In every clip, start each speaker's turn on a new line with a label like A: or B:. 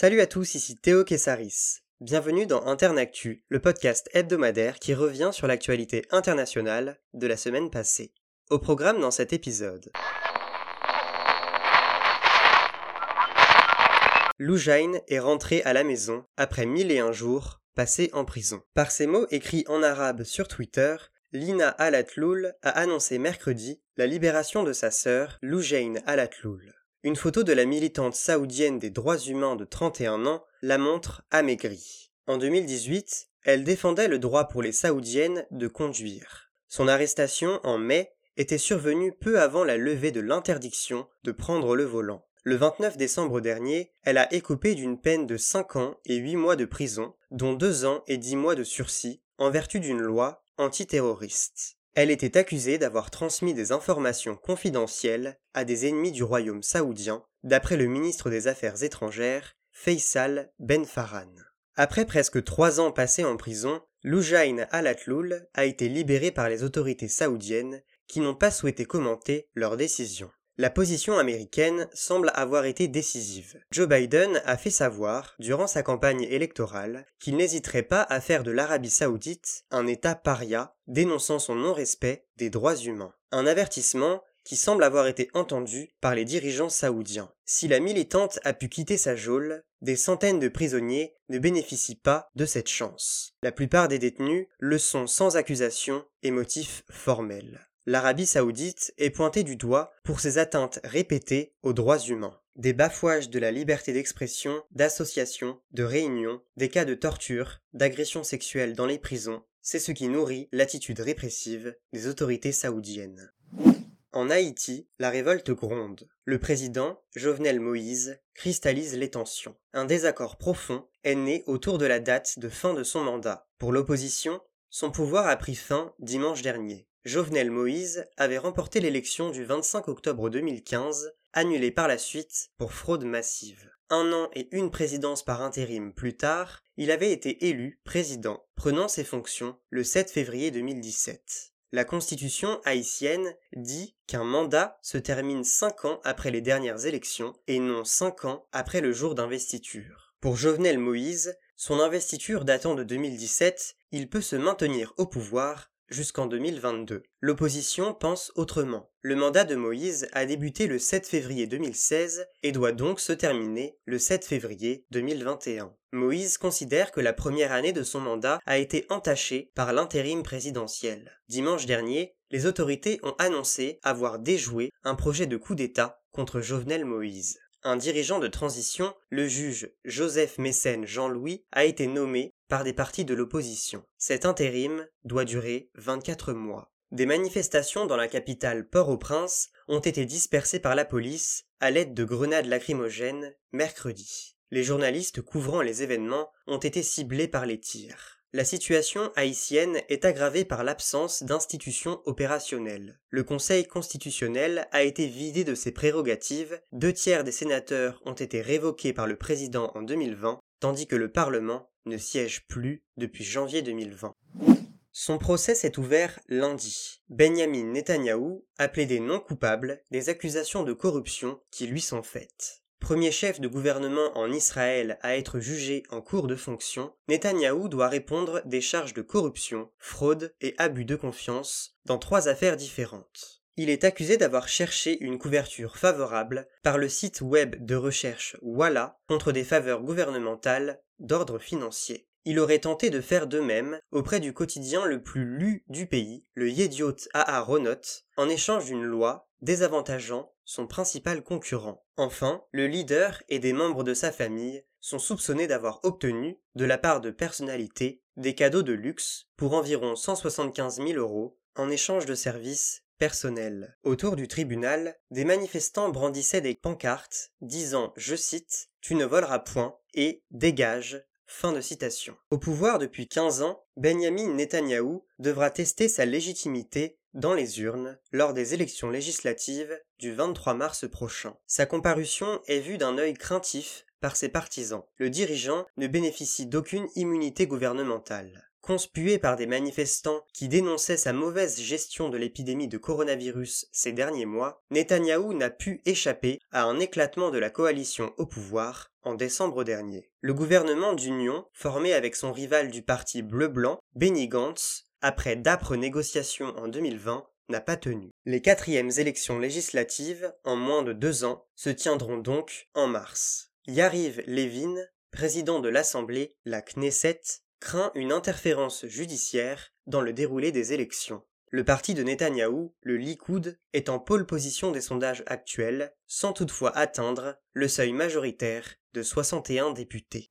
A: Salut à tous, ici Théo Kessaris. Bienvenue dans Internactu, le podcast hebdomadaire qui revient sur l'actualité internationale de la semaine passée. Au programme dans cet épisode. Lou Jain est rentré à la maison après mille et un jours passés en prison. Par ces mots écrits en arabe sur Twitter, Lina Alatloul a annoncé mercredi la libération de sa sœur Loujain Alatloul. Une photo de la militante saoudienne des droits humains de 31 ans la montre amaigrie. En 2018, elle défendait le droit pour les saoudiennes de conduire. Son arrestation en mai était survenue peu avant la levée de l'interdiction de prendre le volant. Le 29 décembre dernier, elle a écopé d'une peine de 5 ans et 8 mois de prison, dont 2 ans et 10 mois de sursis, en vertu d'une loi antiterroriste. Elle était accusée d'avoir transmis des informations confidentielles à des ennemis du royaume saoudien, d'après le ministre des Affaires étrangères, Faisal Ben Farhan. Après presque trois ans passés en prison, Loujain Alatloul a été libéré par les autorités saoudiennes qui n'ont pas souhaité commenter leur décision. La position américaine semble avoir été décisive. Joe Biden a fait savoir, durant sa campagne électorale, qu'il n'hésiterait pas à faire de l'Arabie saoudite un État paria, dénonçant son non-respect des droits humains. Un avertissement qui semble avoir été entendu par les dirigeants saoudiens. Si la militante a pu quitter sa geôle, des centaines de prisonniers ne bénéficient pas de cette chance. La plupart des détenus le sont sans accusation et motif formel l'Arabie saoudite est pointée du doigt pour ses atteintes répétées aux droits humains. Des bafouages de la liberté d'expression, d'association, de réunion, des cas de torture, d'agression sexuelle dans les prisons, c'est ce qui nourrit l'attitude répressive des autorités saoudiennes. En Haïti, la révolte gronde. Le président, Jovenel Moïse, cristallise les tensions. Un désaccord profond est né autour de la date de fin de son mandat. Pour l'opposition, son pouvoir a pris fin dimanche dernier. Jovenel Moïse avait remporté l'élection du 25 octobre 2015, annulée par la suite pour fraude massive. Un an et une présidence par intérim plus tard, il avait été élu président, prenant ses fonctions le 7 février 2017. La constitution haïtienne dit qu'un mandat se termine cinq ans après les dernières élections et non cinq ans après le jour d'investiture. Pour Jovenel Moïse, son investiture datant de 2017, il peut se maintenir au pouvoir jusqu'en 2022. L'opposition pense autrement. Le mandat de Moïse a débuté le 7 février 2016 et doit donc se terminer le 7 février 2021. Moïse considère que la première année de son mandat a été entachée par l'intérim présidentiel. Dimanche dernier, les autorités ont annoncé avoir déjoué un projet de coup d'État contre Jovenel Moïse. Un dirigeant de transition, le juge Joseph Mécène Jean-Louis, a été nommé par des partis de l'opposition. Cet intérim doit durer 24 mois. Des manifestations dans la capitale Port-au-Prince ont été dispersées par la police à l'aide de grenades lacrymogènes mercredi. Les journalistes couvrant les événements ont été ciblés par les tirs. La situation haïtienne est aggravée par l'absence d'institutions opérationnelles. Le Conseil constitutionnel a été vidé de ses prérogatives, deux tiers des sénateurs ont été révoqués par le président en 2020, tandis que le Parlement ne siège plus depuis janvier 2020. Son procès s'est ouvert lundi. Benjamin Netanyahou a plaidé non coupable des accusations de corruption qui lui sont faites. Premier chef de gouvernement en Israël à être jugé en cours de fonction, Netanyahou doit répondre des charges de corruption, fraude et abus de confiance dans trois affaires différentes. Il est accusé d'avoir cherché une couverture favorable par le site web de recherche Walla contre des faveurs gouvernementales d'ordre financier. Il aurait tenté de faire de même auprès du quotidien le plus lu du pays, le Yediot Aharonot, en échange d'une loi désavantageant son principal concurrent. Enfin, le leader et des membres de sa famille sont soupçonnés d'avoir obtenu, de la part de personnalités, des cadeaux de luxe pour environ 175 000 euros en échange de services personnels. Autour du tribunal, des manifestants brandissaient des pancartes disant, je cite, Tu ne voleras point et dégage Fin de citation. Au pouvoir depuis 15 ans, Benjamin Netanyahou devra tester sa légitimité dans les urnes lors des élections législatives du 23 mars prochain. Sa comparution est vue d'un œil craintif par ses partisans. Le dirigeant ne bénéficie d'aucune immunité gouvernementale. Conspué par des manifestants qui dénonçaient sa mauvaise gestion de l'épidémie de coronavirus ces derniers mois, Netanyahou n'a pu échapper à un éclatement de la coalition au pouvoir en décembre dernier. Le gouvernement d'union, formé avec son rival du parti bleu-blanc, Benny Gantz, après d'âpres négociations en 2020, n'a pas tenu. Les quatrièmes élections législatives, en moins de deux ans, se tiendront donc en mars. Yariv Levin, président de l'Assemblée, la Knesset, craint une interférence judiciaire dans le déroulé des élections. Le parti de Netanyahou, le Likoud, est en pôle position des sondages actuels, sans toutefois atteindre le seuil majoritaire de 61 députés.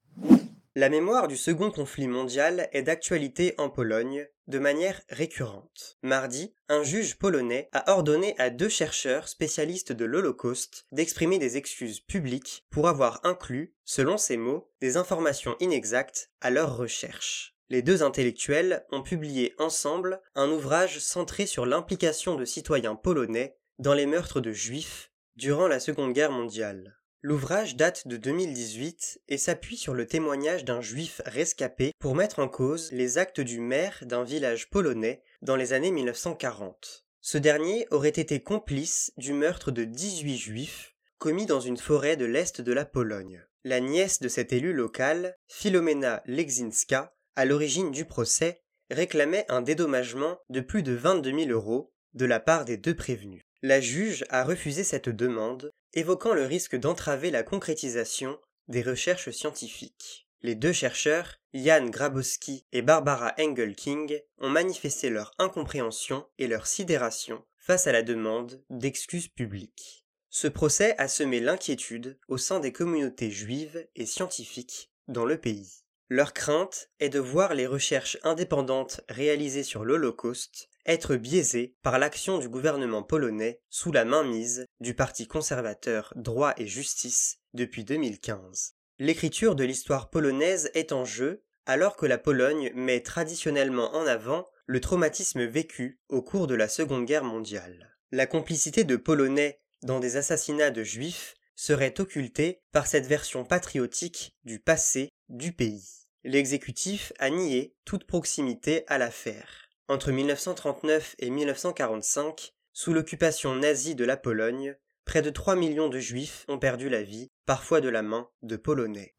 A: La mémoire du second conflit mondial est d'actualité en Pologne de manière récurrente. Mardi, un juge polonais a ordonné à deux chercheurs spécialistes de l'Holocauste d'exprimer des excuses publiques pour avoir inclus, selon ces mots, des informations inexactes à leur recherche. Les deux intellectuels ont publié ensemble un ouvrage centré sur l'implication de citoyens polonais dans les meurtres de juifs durant la Seconde Guerre mondiale. L'ouvrage date de 2018 et s'appuie sur le témoignage d'un juif rescapé pour mettre en cause les actes du maire d'un village polonais dans les années 1940. Ce dernier aurait été complice du meurtre de 18 juifs commis dans une forêt de l'est de la Pologne. La nièce de cet élu local, Filomena Legzinska, à l'origine du procès, réclamait un dédommagement de plus de 22 000 euros de la part des deux prévenus. La juge a refusé cette demande évoquant le risque d'entraver la concrétisation des recherches scientifiques. Les deux chercheurs, Jan Grabowski et Barbara Engelking, ont manifesté leur incompréhension et leur sidération face à la demande d'excuses publiques. Ce procès a semé l'inquiétude au sein des communautés juives et scientifiques dans le pays. Leur crainte est de voir les recherches indépendantes réalisées sur l'Holocauste être biaisées par l'action du gouvernement polonais sous la mainmise du Parti conservateur Droit et Justice depuis 2015. L'écriture de l'histoire polonaise est en jeu alors que la Pologne met traditionnellement en avant le traumatisme vécu au cours de la Seconde Guerre mondiale. La complicité de Polonais dans des assassinats de Juifs serait occultée par cette version patriotique du passé du pays. L'exécutif a nié toute proximité à l'affaire. Entre 1939 et 1945, sous l'occupation nazie de la Pologne, près de 3 millions de juifs ont perdu la vie, parfois de la main de Polonais.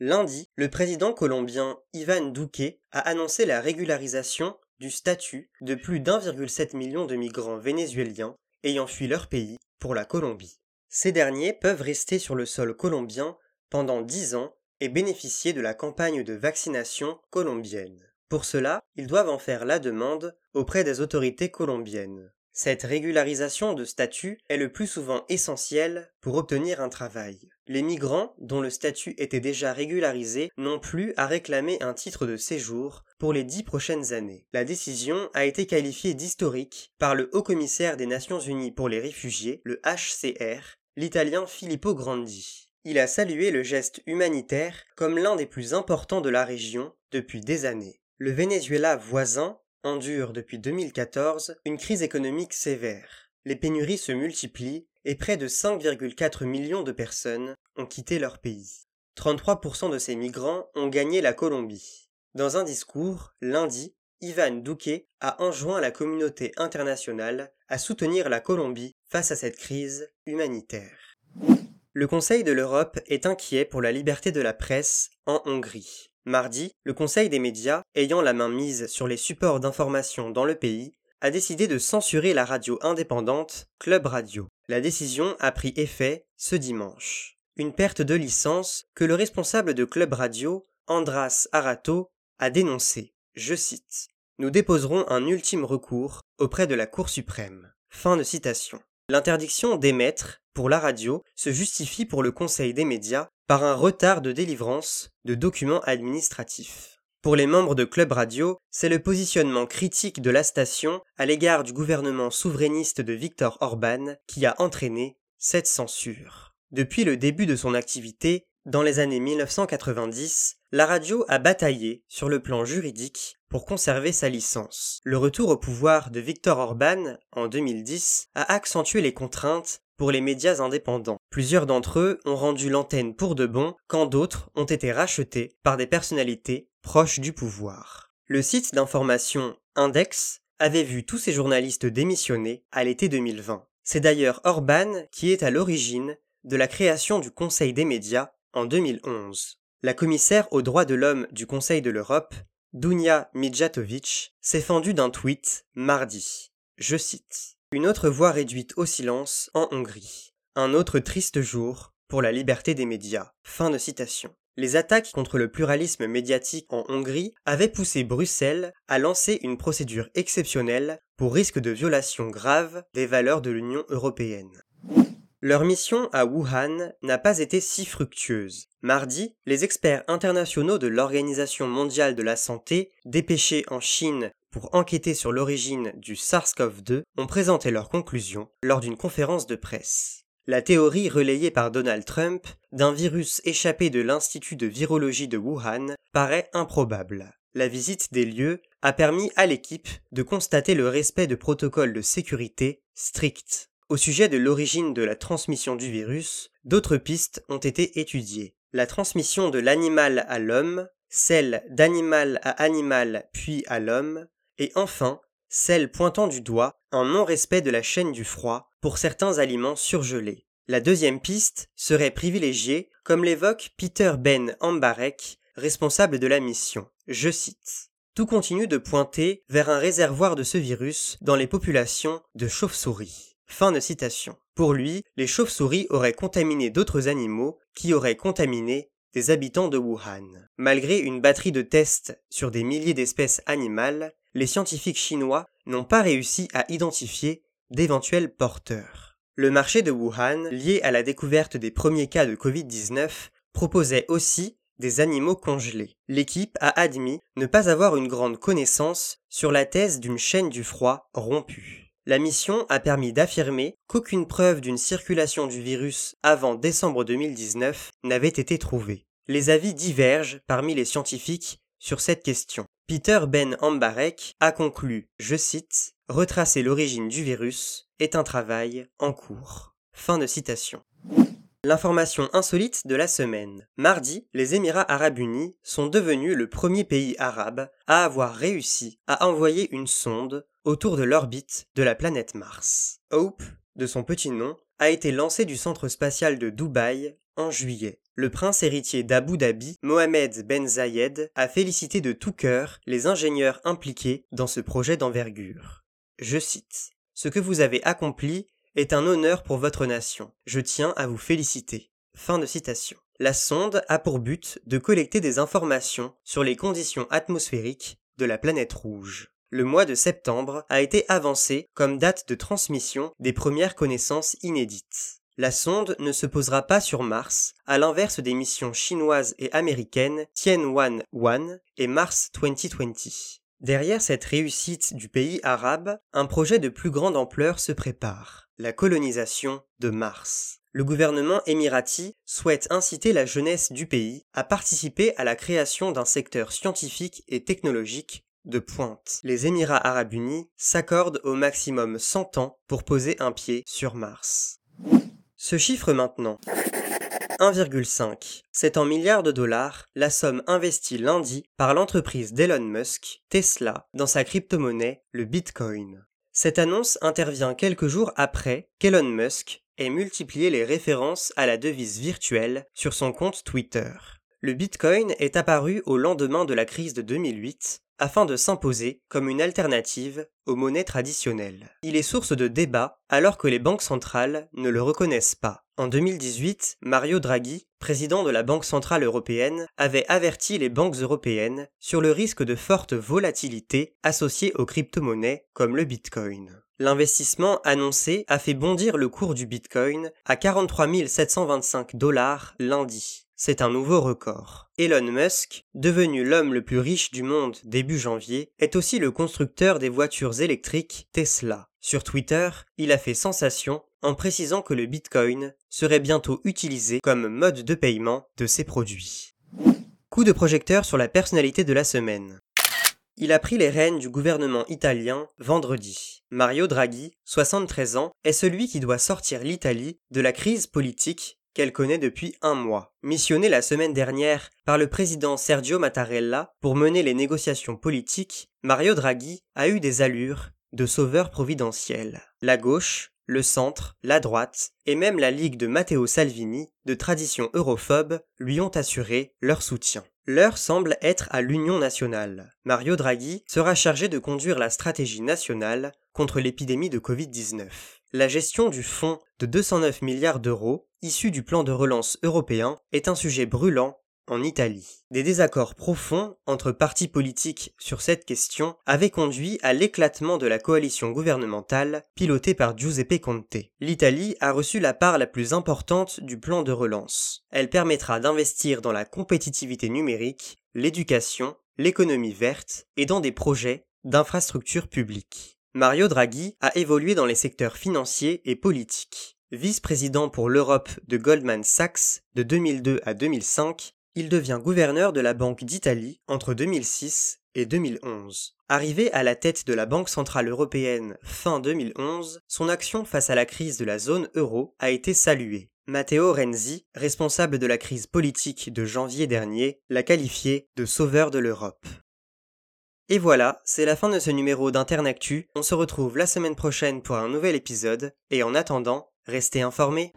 A: Lundi, le président colombien Ivan Duque a annoncé la régularisation du statut de plus d'1,7 million de migrants vénézuéliens ayant fui leur pays pour la Colombie. Ces derniers peuvent rester sur le sol colombien pendant 10 ans et bénéficier de la campagne de vaccination colombienne. Pour cela, ils doivent en faire la demande auprès des autorités colombiennes. Cette régularisation de statut est le plus souvent essentielle pour obtenir un travail. Les migrants, dont le statut était déjà régularisé, n'ont plus à réclamer un titre de séjour pour les dix prochaines années. La décision a été qualifiée d'historique par le haut commissaire des Nations Unies pour les réfugiés, le HCR, l'italien Filippo Grandi. Il a salué le geste humanitaire comme l'un des plus importants de la région depuis des années. Le Venezuela voisin endure depuis 2014 une crise économique sévère. Les pénuries se multiplient et près de 5,4 millions de personnes ont quitté leur pays. 33% de ces migrants ont gagné la Colombie. Dans un discours, lundi, Ivan Duque a enjoint la communauté internationale à soutenir la Colombie face à cette crise humanitaire. Le Conseil de l'Europe est inquiet pour la liberté de la presse en Hongrie. Mardi, le Conseil des médias, ayant la main mise sur les supports d'information dans le pays, a décidé de censurer la radio indépendante Club Radio. La décision a pris effet ce dimanche. Une perte de licence que le responsable de Club Radio, Andras Arato, a dénoncé. Je cite. Nous déposerons un ultime recours auprès de la Cour suprême. Fin de citation. L'interdiction d'émettre pour la radio se justifie pour le Conseil des médias par un retard de délivrance de documents administratifs. Pour les membres de Club Radio, c'est le positionnement critique de la station à l'égard du gouvernement souverainiste de Viktor Orban qui a entraîné cette censure. Depuis le début de son activité, dans les années 1990, la radio a bataillé sur le plan juridique pour conserver sa licence. Le retour au pouvoir de Viktor Orban, en 2010, a accentué les contraintes les médias indépendants. Plusieurs d'entre eux ont rendu l'antenne pour de bon, quand d'autres ont été rachetés par des personnalités proches du pouvoir. Le site d'information Index avait vu tous ses journalistes démissionner à l'été 2020. C'est d'ailleurs Orban qui est à l'origine de la création du Conseil des médias en 2011. La commissaire aux droits de l'homme du Conseil de l'Europe, Dunia Mijatovic, s'est fendue d'un tweet mardi. Je cite. Une autre voix réduite au silence en Hongrie. Un autre triste jour pour la liberté des médias. Fin de citation. Les attaques contre le pluralisme médiatique en Hongrie avaient poussé Bruxelles à lancer une procédure exceptionnelle pour risque de violation grave des valeurs de l'Union européenne. Leur mission à Wuhan n'a pas été si fructueuse. Mardi, les experts internationaux de l'Organisation mondiale de la santé, dépêchés en Chine pour enquêter sur l'origine du SARS-CoV-2, ont présenté leurs conclusions lors d'une conférence de presse. La théorie relayée par Donald Trump d'un virus échappé de l'Institut de virologie de Wuhan paraît improbable. La visite des lieux a permis à l'équipe de constater le respect de protocoles de sécurité stricts. Au sujet de l'origine de la transmission du virus, d'autres pistes ont été étudiées. La transmission de l'animal à l'homme, celle d'animal à animal puis à l'homme, et enfin celle pointant du doigt un non-respect de la chaîne du froid pour certains aliments surgelés. La deuxième piste serait privilégiée, comme l'évoque Peter Ben Ambarek, responsable de la mission. Je cite. Tout continue de pointer vers un réservoir de ce virus dans les populations de chauves-souris. Fin de citation. Pour lui, les chauves-souris auraient contaminé d'autres animaux qui auraient contaminé des habitants de Wuhan. Malgré une batterie de tests sur des milliers d'espèces animales, les scientifiques chinois n'ont pas réussi à identifier d'éventuels porteurs. Le marché de Wuhan, lié à la découverte des premiers cas de Covid-19, proposait aussi des animaux congelés. L'équipe a admis ne pas avoir une grande connaissance sur la thèse d'une chaîne du froid rompue. La mission a permis d'affirmer qu'aucune preuve d'une circulation du virus avant décembre 2019 n'avait été trouvée. Les avis divergent parmi les scientifiques sur cette question. Peter Ben Ambarek a conclu, je cite, Retracer l'origine du virus est un travail en cours. Fin de citation. L'information insolite de la semaine. Mardi, les Émirats arabes unis sont devenus le premier pays arabe à avoir réussi à envoyer une sonde autour de l'orbite de la planète Mars. Hope, de son petit nom, a été lancé du centre spatial de Dubaï en juillet. Le prince héritier d'Abu Dhabi, Mohamed Ben Zayed, a félicité de tout cœur les ingénieurs impliqués dans ce projet d'envergure. Je cite. Ce que vous avez accompli est un honneur pour votre nation. Je tiens à vous féliciter. Fin de citation. La sonde a pour but de collecter des informations sur les conditions atmosphériques de la planète rouge. Le mois de septembre a été avancé comme date de transmission des premières connaissances inédites. La sonde ne se posera pas sur Mars, à l'inverse des missions chinoises et américaines Tianwen-1 et Mars 2020. Derrière cette réussite du pays arabe, un projet de plus grande ampleur se prépare, la colonisation de Mars. Le gouvernement émirati souhaite inciter la jeunesse du pays à participer à la création d'un secteur scientifique et technologique de pointe. Les Émirats arabes unis s'accordent au maximum 100 ans pour poser un pied sur Mars. Ce chiffre maintenant. 1,5. C'est en milliards de dollars la somme investie lundi par l'entreprise d'Elon Musk, Tesla, dans sa crypto-monnaie, le Bitcoin. Cette annonce intervient quelques jours après qu'Elon Musk ait multiplié les références à la devise virtuelle sur son compte Twitter. Le Bitcoin est apparu au lendemain de la crise de 2008 afin de s'imposer comme une alternative aux monnaies traditionnelles. Il est source de débats alors que les banques centrales ne le reconnaissent pas. En 2018, Mario Draghi, président de la Banque centrale européenne, avait averti les banques européennes sur le risque de forte volatilité associée aux crypto-monnaies comme le Bitcoin. L'investissement annoncé a fait bondir le cours du Bitcoin à 43 725 dollars lundi. C'est un nouveau record. Elon Musk, devenu l'homme le plus riche du monde début janvier, est aussi le constructeur des voitures électriques Tesla. Sur Twitter, il a fait sensation en précisant que le Bitcoin serait bientôt utilisé comme mode de paiement de ses produits. Coup de projecteur sur la personnalité de la semaine. Il a pris les rênes du gouvernement italien vendredi. Mario Draghi, 73 ans, est celui qui doit sortir l'Italie de la crise politique qu'elle connaît depuis un mois. Missionné la semaine dernière par le président Sergio Mattarella pour mener les négociations politiques, Mario Draghi a eu des allures de sauveur providentiel. La gauche, le centre, la droite et même la Ligue de Matteo Salvini, de tradition europhobe, lui ont assuré leur soutien. L'heure semble être à l'union nationale. Mario Draghi sera chargé de conduire la stratégie nationale contre l'épidémie de Covid-19. La gestion du fonds de 209 milliards d'euros, issu du plan de relance européen, est un sujet brûlant en Italie. Des désaccords profonds entre partis politiques sur cette question avaient conduit à l'éclatement de la coalition gouvernementale pilotée par Giuseppe Conte. L'Italie a reçu la part la plus importante du plan de relance. Elle permettra d'investir dans la compétitivité numérique, l'éducation, l'économie verte et dans des projets d'infrastructures publiques. Mario Draghi a évolué dans les secteurs financiers et politiques. Vice-président pour l'Europe de Goldman Sachs de 2002 à 2005, il devient gouverneur de la Banque d'Italie entre 2006 et 2011. Arrivé à la tête de la Banque centrale européenne fin 2011, son action face à la crise de la zone euro a été saluée. Matteo Renzi, responsable de la crise politique de janvier dernier, l'a qualifié de sauveur de l'Europe. Et voilà, c'est la fin de ce numéro d'Internactu. On se retrouve la semaine prochaine pour un nouvel épisode, et en attendant, restez informés.